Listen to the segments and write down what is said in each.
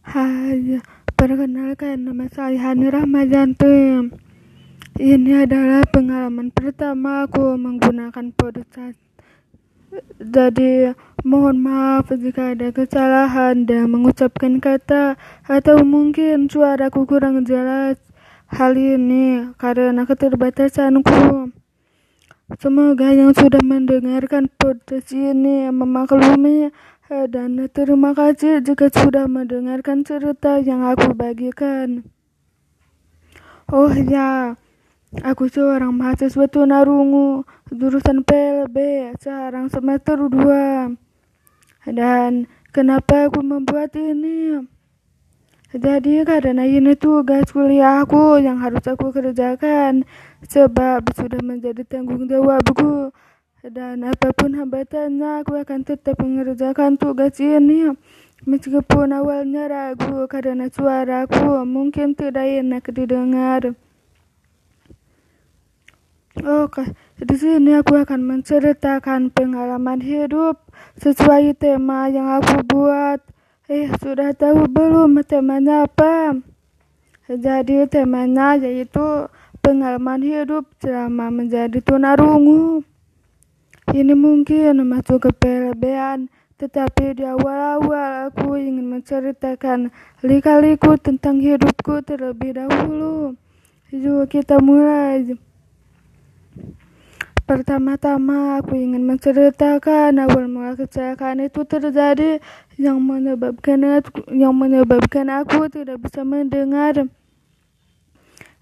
Hai, perkenalkan nama saya Hani Rahmajanti. Ini adalah pengalaman pertama aku menggunakan podcast. Jadi, mohon maaf jika ada kesalahan dan mengucapkan kata atau mungkin suaraku kurang jelas. Hal ini karena keterbatasanku. Semoga yang sudah mendengarkan podcast ini memaklumi dan terima kasih jika sudah mendengarkan cerita yang aku bagikan. Oh ya, aku seorang mahasiswa tunarungu jurusan PLB sekarang semester 2. Dan kenapa aku membuat ini? Jadi karena ini tugas kuliah aku yang harus aku kerjakan sebab sudah menjadi tanggung jawabku dan apa pun hambatannya aku akan tetap mengerjakan tugas ini meskipun awalnya ragu karena suaraku mungkin tidak enak didengar. Oke, di sini aku akan menceritakan pengalaman hidup sesuai tema yang aku buat. Eh, sudah tahu belum temanya apa? Jadi temanya yaitu pengalaman hidup selama menjadi tunarungu. Ini mungkin masuk ke pelebean, tetapi di awal-awal aku ingin menceritakan lika-liku tentang hidupku terlebih dahulu. Yuk kita mulai. Pertama-tama aku ingin menceritakan awal mula kecelakaan itu terjadi yang menyebabkan aku, yang menyebabkan aku tidak bisa mendengar.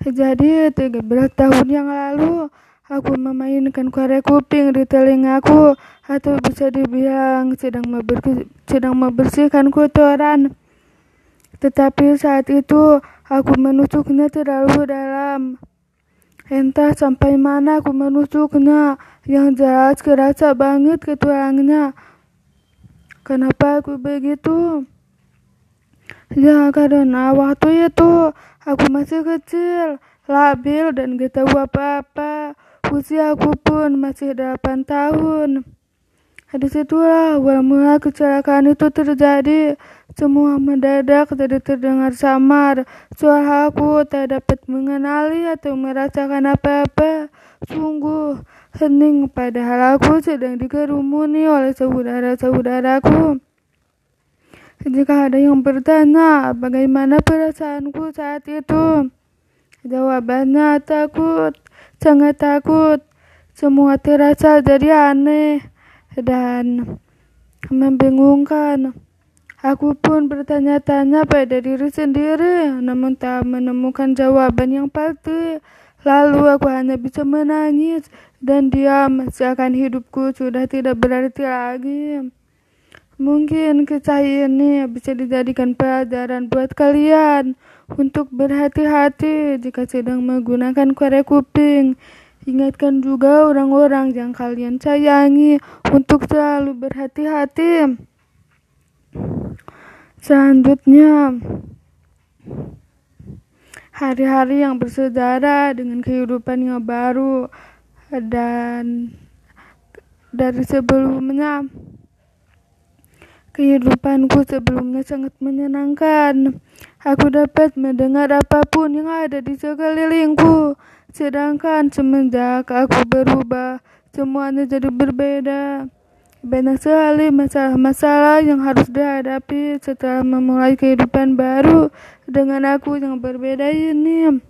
Jadi 13 tahun yang lalu Aku memainkan korek kuping di telingaku atau bisa dibilang sedang, sedang membersihkan kotoran. Tetapi saat itu aku menusuknya terlalu dalam. Entah sampai mana aku menusuknya, yang jelas kerasa banget ke tulangnya. Kenapa aku begitu? Ya karena waktu itu aku masih kecil, labil dan gak tahu apa-apa. Usia aku pun masih 8 tahun. Di situlah awal mula kecelakaan itu terjadi. Semua mendadak jadi terdengar samar. Suara aku tak dapat mengenali atau merasakan apa-apa. Sungguh hening padahal aku sedang dikerumuni oleh saudara-saudaraku. Jika ada yang bertanya bagaimana perasaanku saat itu, jawabannya takut sangat takut. Semua terasa jadi aneh dan membingungkan. Aku pun bertanya-tanya pada diri sendiri, namun tak menemukan jawaban yang pasti. Lalu aku hanya bisa menangis dan diam, seakan hidupku sudah tidak berarti lagi. Mungkin kisah ini bisa dijadikan pelajaran buat kalian untuk berhati-hati jika sedang menggunakan korek kuping. Ingatkan juga orang-orang yang kalian sayangi untuk selalu berhati-hati. Selanjutnya, hari-hari yang bersejarah dengan kehidupan yang baru dan dari sebelumnya. Kehidupanku sebelumnya sangat menyenangkan. Aku dapat mendengar apa pun yang ada di sekelilingku. Sedangkan semenjak aku berubah, semuanya jadi berbeda. Banyak sekali masalah-masalah yang harus dihadapi setelah memulai kehidupan baru dengan aku yang berbeda ini.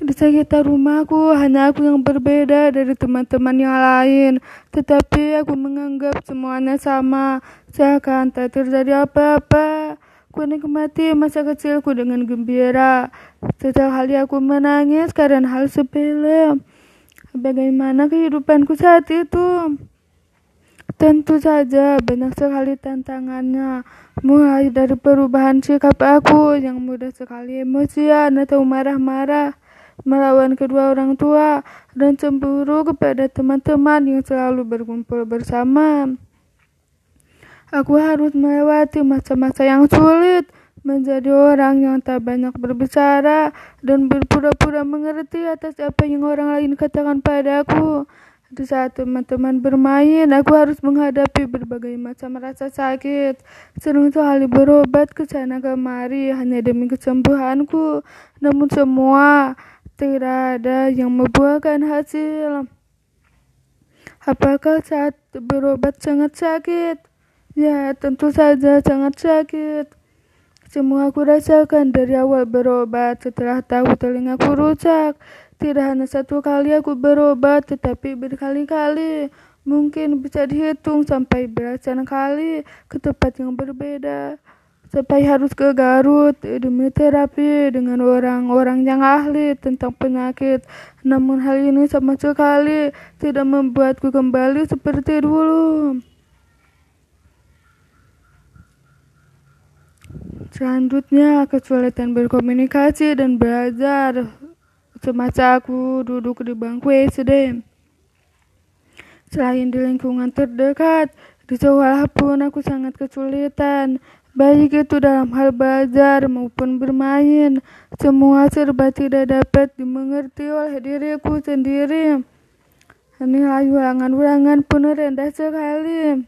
Di sekitar rumahku hanya aku yang berbeda dari teman-teman yang lain, tetapi aku menganggap semuanya sama, seakan tak terjadi apa-apa. Ku nikmati masa kecilku dengan gembira. Setiap kali aku menangis karena hal sepele. Bagaimana kehidupanku saat itu? Tentu saja banyak sekali tantangannya, mulai dari perubahan sikap aku yang mudah sekali emosian atau marah-marah melawan kedua orang tua dan cemburu kepada teman-teman yang selalu berkumpul bersama. Aku harus melewati masa-masa yang sulit, menjadi orang yang tak banyak berbicara dan berpura-pura mengerti atas apa yang orang lain katakan padaku. Di saat teman-teman bermain, aku harus menghadapi berbagai macam rasa sakit. Sering sekali berobat ke sana kemari hanya demi kesembuhanku. Namun semua tidak ada yang membuahkan hasil. Apakah saat berobat sangat sakit? Ya, tentu saja sangat sakit. Semua aku rasakan dari awal berobat setelah tahu telingaku rusak. Tidak hanya satu kali aku berobat, tetapi berkali-kali. Mungkin bisa dihitung sampai belasan kali ke tempat yang berbeda. Sampai harus ke Garut demi terapi dengan orang-orang yang ahli tentang penyakit. Namun hal ini sama sekali tidak membuatku kembali seperti dulu. Selanjutnya, kesulitan berkomunikasi dan belajar semasa aku duduk di bangku SD. Selain di lingkungan terdekat, di sekolah pun aku sangat kesulitan. Baik itu dalam hal belajar maupun bermain, semua serba tidak dapat dimengerti oleh diriku sendiri. Nilai ulangan-ulangan pun rendah sekali.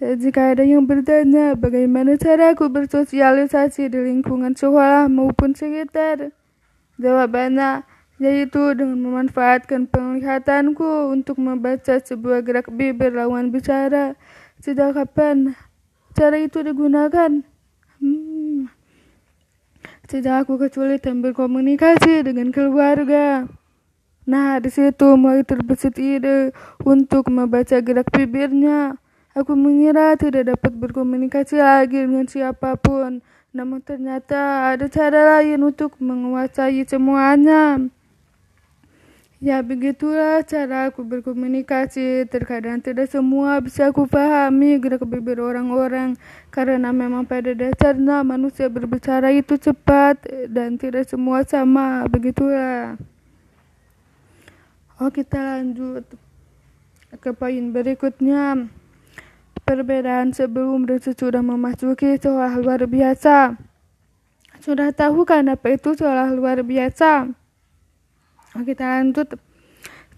Jika ada yang bertanya bagaimana cara aku bersosialisasi di lingkungan sekolah maupun sekitar, Jawabannya yaitu dengan memanfaatkan penglihatanku untuk membaca sebuah gerak bibir lawan bicara. Sejak kapan cara itu digunakan? Hmm. Sejak aku kesulitan berkomunikasi dengan keluarga. Nah, di situ mulai terbesit ide untuk membaca gerak bibirnya. Aku mengira tidak dapat berkomunikasi lagi dengan siapa pun. Namun ternyata ada cara lain untuk menguasai semuanya. Ya begitulah cara aku berkomunikasi. Terkadang tidak semua bisa aku pahami gerak bibir orang-orang karena memang pada dasarnya manusia berbicara itu cepat dan tidak semua sama. Begitulah. Oh kita lanjut ke poin berikutnya perbedaan sebelum dan sesudah memasuki sekolah luar biasa. Sudah tahu kan apa itu sekolah luar biasa? Kita lanjut.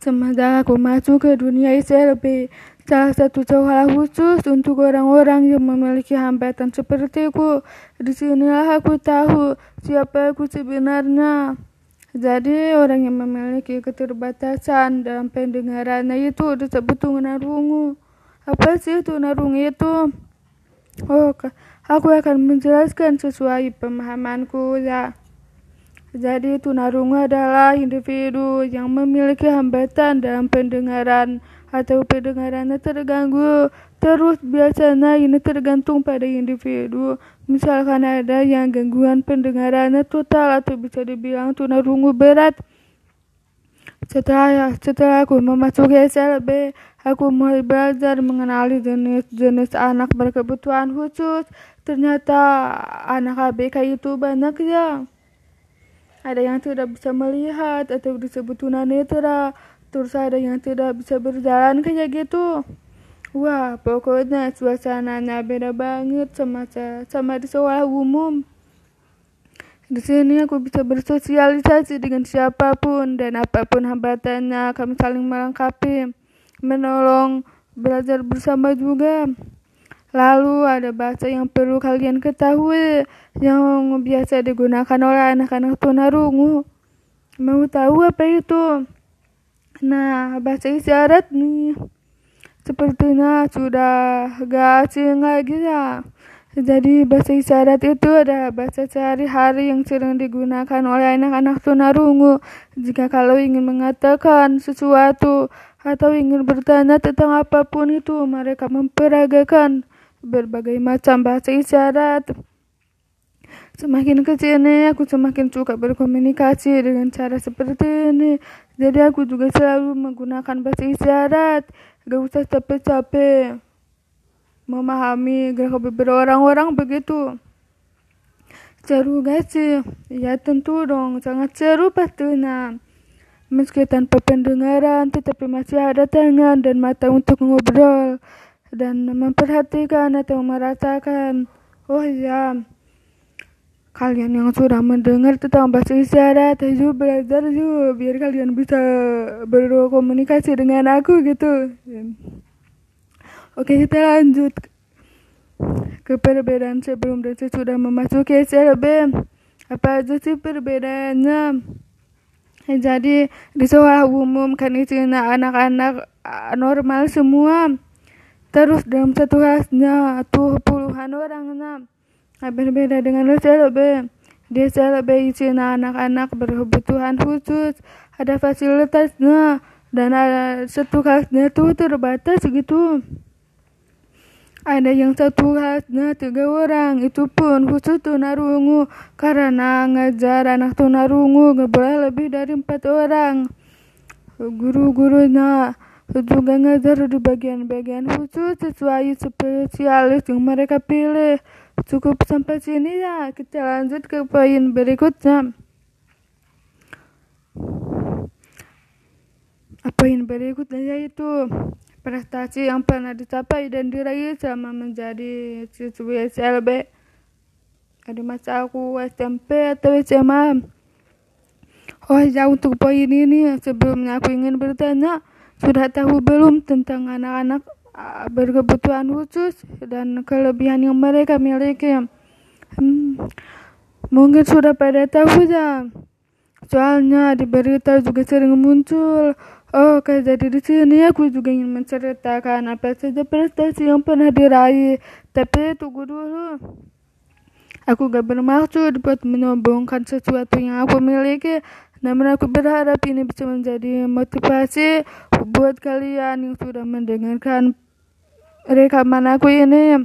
Semenjak aku masuk ke dunia SLB, salah satu sekolah khusus untuk orang-orang yang memiliki hambatan sepertiku. Di sinilah aku tahu siapa aku sebenarnya. Jadi orang yang memiliki keterbatasan dalam pendengarannya itu disebut tunarungu. Apa sih tunarungu itu? Oh, aku akan menjelaskan sesuai pemahamanku ya. Jadi tunarungu adalah individu yang memiliki hambatan dalam pendengaran atau pendengarannya terganggu. Terus biasanya ini tergantung pada individu. Misalkan ada yang gangguan pendengarannya total atau bisa dibilang tunarungu berat. Setelah setelah aku memasuki SLB, Aku mulai belajar mengenali jenis-jenis anak berkebutuhan khusus. Ternyata anak ABK itu banyak ya. Ada yang tidak bisa melihat atau disebut tunanetra. Terus ada yang tidak bisa berjalan kayak gitu. Wah, pokoknya suasananya beda banget sama sama di sekolah umum. Di sini aku bisa bersosialisasi dengan siapa pun dan apa pun hambatannya, kami saling melengkapi menolong belajar bersama juga. Lalu ada bahasa yang perlu kalian ketahui yang biasa digunakan oleh anak-anak tunarungu. Mau tahu apa itu? Nah, bahasa isyarat nih. Sepertinya sudah gak asing lagi ya. Jadi bahasa isyarat itu adalah bahasa sehari-hari yang sering digunakan oleh anak-anak tunarungu jika kalau ingin mengatakan sesuatu atau ingin bertanya tentang apa pun itu, mereka memperagakan berbagai macam bahasa isyarat. Semakin ke sini, aku semakin suka berkomunikasi dengan cara seperti ini. Jadi aku juga selalu menggunakan bahasa isyarat. Gak usah capek-capek memahami gerak beberapa orang-orang begitu. Seru gak sih? Ya tentu dong, sangat seru pastinya. Meski tanpa pendengaran, tetapi masih ada tangan dan mata untuk ngobrol dan memperhatikan atau merasakan. Oh iya, kalian yang sudah mendengar tentang bahasa isyarat ayo belajar yuk biar kalian bisa berkomunikasi dengan aku gitu oke kita lanjut ke perbedaan sebelum dan sesudah memasuki SLB apa aja sih perbedaannya jadi di sekolah umum kan isinya anak-anak normal semua terus dalam satu kelasnya tuh puluhan orangnya berbeda dengan SLB. Di SLB isinya anak-anak berkebutuhan khusus, ada fasilitasnya, dan ada satu kelasnya tuh terbatas gitu. Ada yang satu kelasnya tiga orang, itu pun khusus tunarungu, karena ngajar anak tunarungu nggak boleh lebih dari empat orang. Guru-gurunya juga ngajar di bagian-bagian khusus sesuai spesialis yang mereka pilih. Cukup sampai sini ya, kita lanjut ke poin berikutnya. Poin berikutnya yaitu prestasi yang pernah dicapai dan diraih selama menjadi siswi SLB di masa aku SMP atau SMA. Oh ya untuk poin ini sebelumnya aku ingin bertanya, sudah tahu belum tentang anak-anak Ah, berkebutuhan khusus dan kelebihan yang mereka miliki. Hmm, mungkin sudah pada tahu ya. Soalnya di berita juga sering muncul. Oh, kayak jadi di sini aku juga ingin menceritakan apa saja prestasi yang pernah diraih. Tapi tunggu dulu. Aku gak bermaksud buat menyombongkan sesuatu yang aku miliki, namun aku berharap ini bisa menjadi motivasi buat kalian yang sudah mendengarkan rekaman aku ini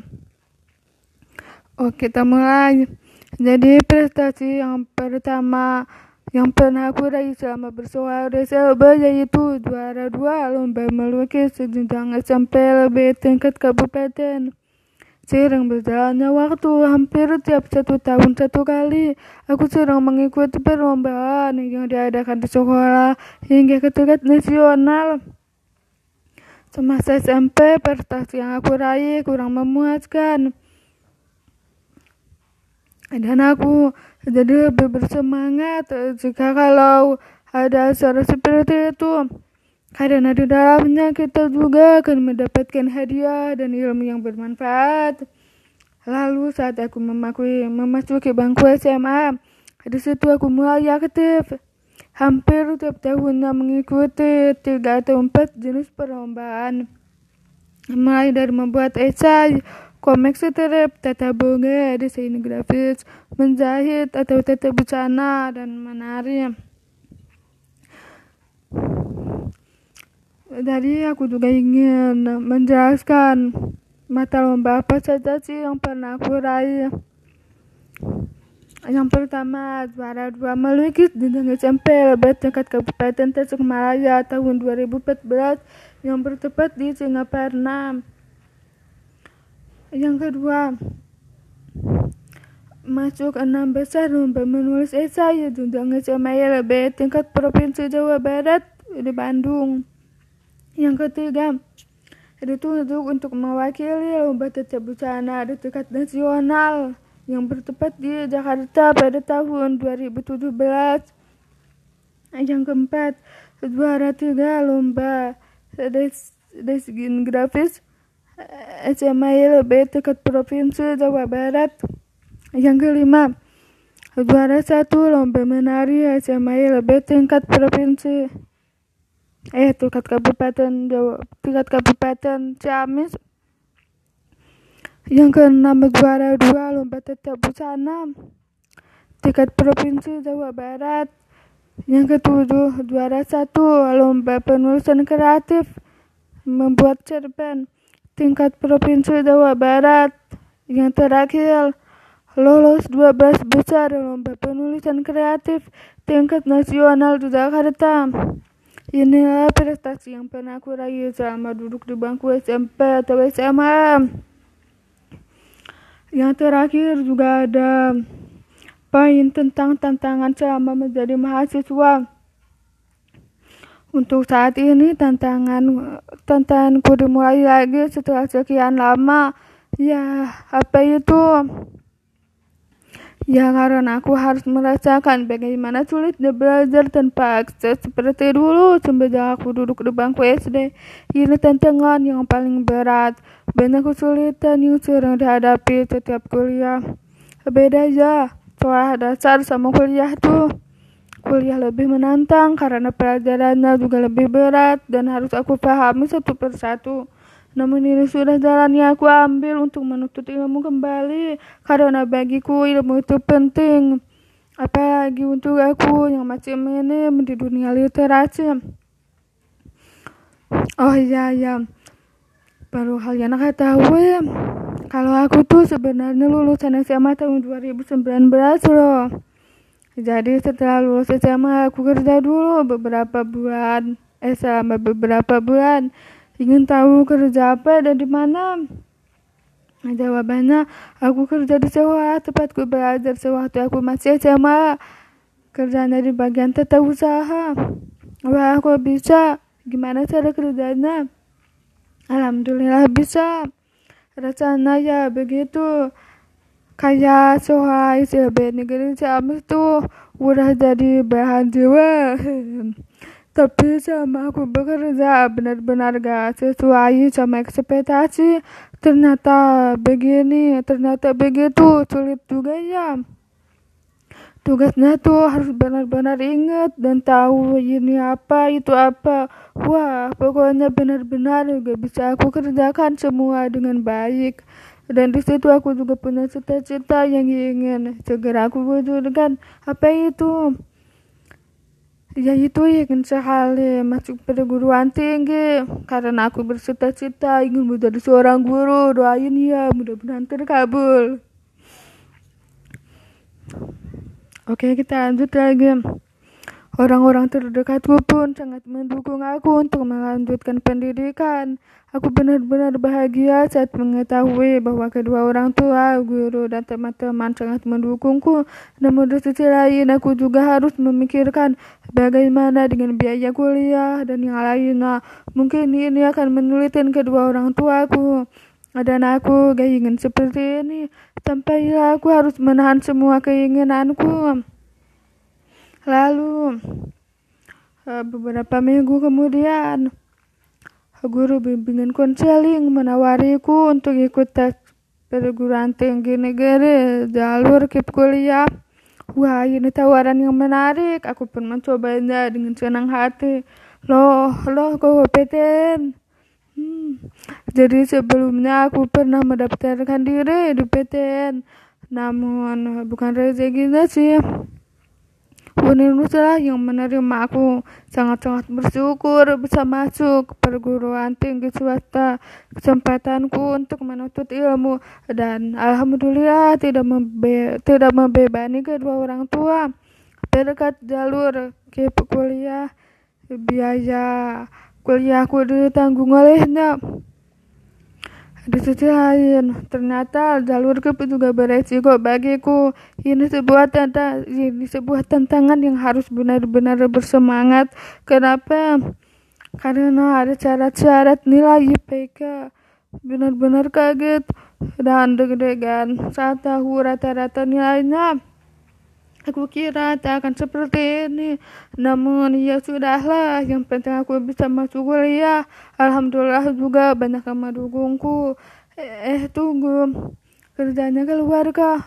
oke kita mulai jadi prestasi yang pertama yang pernah aku raih selama di SLB yaitu juara dua lomba melukis jenjang SMP lebih tingkat kabupaten. Sering berjalannya waktu, hampir tiap satu tahun satu kali, aku sering mengikuti perlombaan yang diadakan di sekolah hingga ke tingkat nasional. Semasa SMP, prestasi yang aku raih kurang memuaskan. Dan aku jadi lebih bersemangat jika kalau ada acara seperti itu. Karena di dalamnya kita juga akan mendapatkan hadiah dan ilmu yang bermanfaat. Lalu saat aku memasuki, memasuki bangku SMA, di situ aku mulai aktif hampir tiap tahunnya mengikuti tiga atau empat jenis perlombaan mulai dari membuat esai, komik strip, tata boga, desain grafis, menjahit atau tata busana dan menari. Jadi aku juga ingin menjelaskan mata lomba apa saja sih yang pernah aku raih. Yang pertama, juara dua melukis jenjang SMP lebat tingkat Kabupaten Tasikmalaya tahun 2014 yang bertepat di Singaparna. Yang kedua, masuk enam besar lomba menulis esai jenjang SMA LB tingkat Provinsi Jawa Barat di Bandung. Yang ketiga, ditunjuk untuk mewakili lomba tetap busana di tingkat nasional yang bertepat di Jakarta pada tahun 2017. Yang keempat, juara tiga lomba desain grafis SMA LB tingkat provinsi Jawa Barat. Yang kelima, juara satu lomba menari SMA LB tingkat provinsi. Eh tingkat kabupaten Jawa tingkat kabupaten Ciamis. Yang keenam juara dua lomba tetap busana. Tingkat provinsi Jawa Barat. Yang ketujuh juara satu lomba penulisan kreatif. Membuat cerpen tingkat provinsi Jawa Barat. Yang terakhir lolos 12 besar lomba penulisan kreatif tingkat nasional di Jakarta. Inilah prestasi yang pernah aku raih selama duduk di bangku SMP atau SMA. Yang terakhir juga ada poin tentang tantangan selama menjadi mahasiswa. Untuk saat ini tantangan tantanganku dimulai lagi setelah sekian lama. Ya, apa itu? Ya karena aku harus merasakan bagaimana sulitnya belajar tanpa akses seperti dulu semenjak aku duduk di bangku SD. Ini tantangan yang paling berat. Banyak kesulitan yang sering dihadapi setiap kuliah. Beda aja, soal dasar sama kuliah tuh. Kuliah lebih menantang karena pelajarannya juga lebih berat dan harus aku pahami satu persatu. Namun ini sudah jalan yang aku ambil untuk menuntut ilmu kembali karena bagiku ilmu itu penting. Apalagi untuk aku yang masih minim di dunia literasi. Oh iya ya, baru kalian tahu ya. Kalau aku tuh sebenarnya lulusan SMA tahun 2019 loh. Jadi setelah lulus SMA aku kerja dulu beberapa bulan. Eh selama beberapa bulan Ingin tahu kerja apa dan di mana? Jawabannya, aku kerja di sewa tempatku belajar sewaktu aku masih SMA. Kerjanya di bagian tata usaha. Wah, aku bisa. Gimana cara kerjanya? Alhamdulillah bisa. Rasanya ya begitu. Kayak soal ICB negeri Ciamis tuh udah jadi bahan jiwa. tapi sama aku bekerja benar-benar gak sesuai sama ekspektasi. Ternyata begini ternyata begitu sulit juga ya. Tugasnya tuh harus benar-benar ingat dan tahu ini apa itu apa. Wah pokoknya benar-benar gak bisa aku kerjakan semua dengan baik dan di situ aku juga punya cita-cita yang ingin segera aku wujudkan. Apa itu? Ya itu ingin sekali masuk perguruan tinggi. Karena aku bercita-cita ingin menjadi seorang guru. Doain ya mudah-mudahan terkabul. Oke kita lanjut lagi Orang-orang terdekatku pun sangat mendukung aku untuk melanjutkan pendidikan. Aku benar-benar bahagia saat mengetahui bahwa kedua orang tua, guru, dan teman-teman sangat mendukungku. Namun di sisi lain, aku juga harus memikirkan bagaimana dengan biaya kuliah dan yang lainnya. Mungkin ini akan menyulitkan kedua orang tuaku. Dan aku gak ingin seperti ini. Sampailah aku harus menahan semua keinginanku. Lalu eh, beberapa minggu kemudian guru bimbingan konseling menawariku untuk ikut tes perguruan tinggi negeri jalur KIP kuliah. Wah ini tawaran yang menarik, aku pun mencobanya dengan senang hati. Loh, loh kompeten. Hmm. Jadi sebelumnya aku pernah mendaftarkan diri di PTN, namun bukan rezekinya sih. Indonesia yang menerima aku. Sangat-sangat bersyukur bisa masuk perguruan tinggi swasta kesempatanku untuk menuntut ilmu. Dan alhamdulillah tidak membe tidak membebani kedua orang tua. Berkat jalur ke kuliah biaya kuliahku ditanggung olehnya di sisi lain, ternyata jalur keep juga beresiko bagiku. Ini sebuah tanda, ini sebuah tantangan yang harus benar-benar bersemangat. Kenapa? Karena ada syarat-syarat nilai IPK. Benar-benar kaget dan deg-degan saat tahu rata-rata nilainya. Aku kira tak akan seperti ini, namun ya sudahlah. Yang penting aku bisa masuk kuliah. Alhamdulillah juga banyak yang mendukungku. Eh, eh tunggu, kerjanya keluarga.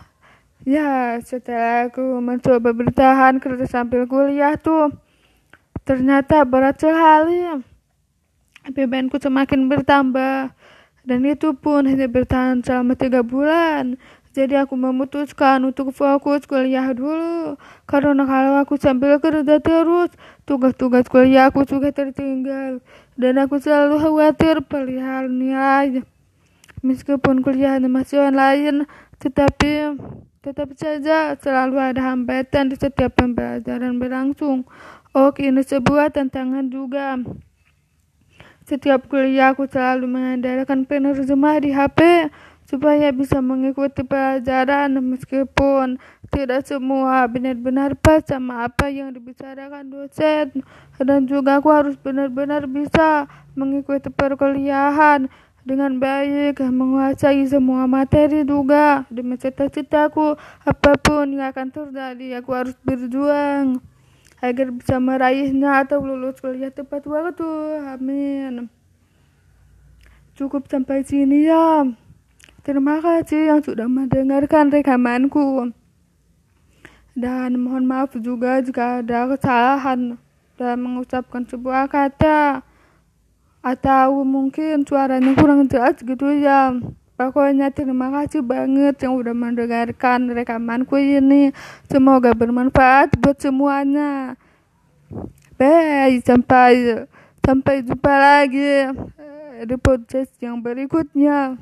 Ya, setelah aku mencoba bertahan kerja sambil kuliah tuh, ternyata berat sekali. Bebanku semakin bertambah dan itu pun hanya bertahan selama tiga bulan. Jadi aku memutuskan untuk fokus kuliah dulu. Karena kalau aku sambil kerja terus, tugas-tugas kuliah aku juga tertinggal. Dan aku selalu khawatir perihal nilai. Meskipun kuliah masih online, tetapi tetap saja selalu ada hambatan di setiap pembelajaran berlangsung. Oke, ini sebuah tantangan juga. Setiap kuliah aku selalu mengandalkan penerjemah di HP supaya bisa mengikuti pelajaran meskipun tidak semua benar-benar pas sama apa yang dibicarakan dosen dan juga aku harus benar-benar bisa mengikuti perkuliahan dengan baik, menguasai semua materi juga demi cita-citaku. Apa pun yang akan terjadi, aku harus berjuang agar bisa meraihnya atau lulus kuliah tepat waktu. Amin. Cukup sampai sini ya. Terima kasih yang sudah mendengarkan rekamanku. Dan mohon maaf juga jika ada kesalahan dalam mengucapkan sebuah kata atau mungkin suaranya kurang jelas gitu ya. Pokoknya terima kasih banget yang udah mendengarkan rekamanku ini. Semoga bermanfaat buat semuanya. Bye sampai sampai jumpa lagi di podcast yang berikutnya